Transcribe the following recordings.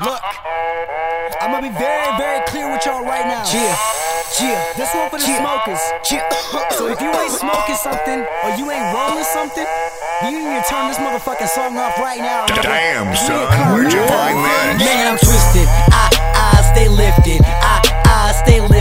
Look, I'm gonna be very, very clear with y'all right now. Yeah, yeah. This one for the yeah. smokers. Yeah. so if you ain't smoking something or you ain't rolling something, you need to turn this motherfucking song off right now. Damn, son, where'd you find that? Man, I'm twisted. I, I stay lifted. I, I stay lifted.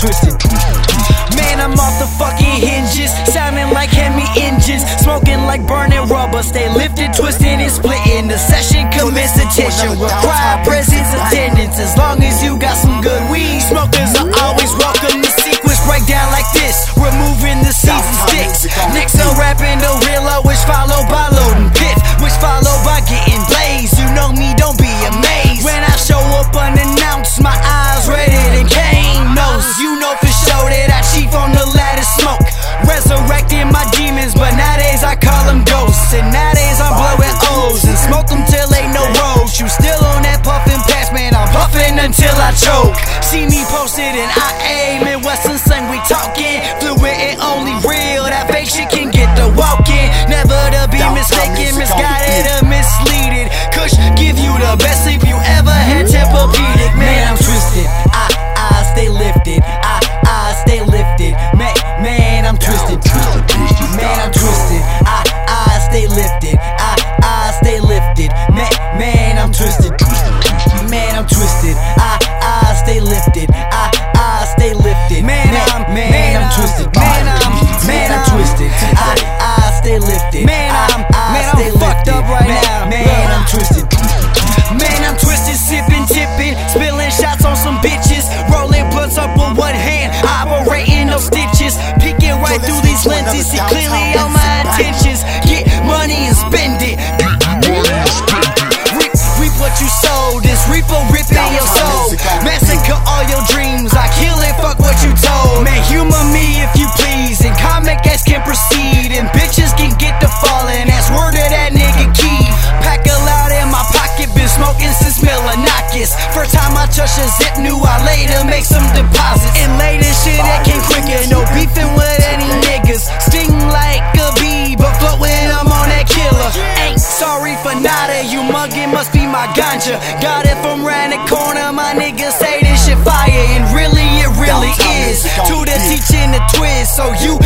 twisted. Man, I'm off the fucking hinges, sounding like Hemi engines, smoking like burning rubber. Stay lifted, twisting, and splitting. The session commits attention, require presence, attendance. As long And nowadays I'm blowing O's and smoke them till ain't no roads. You still on that puffin' pass, man? I'm puffin' until I choke. See me posted and I aim. options. New, I later make some deposits. And later shit that came quicker. No beefing with any niggas. Sting like a bee, but float when I'm on that killer. Ain't sorry for nada. You muggin' must be my ganja. Got it from round the corner. My niggas say this shit fire, and really it really is. To the teaching the twist, so you.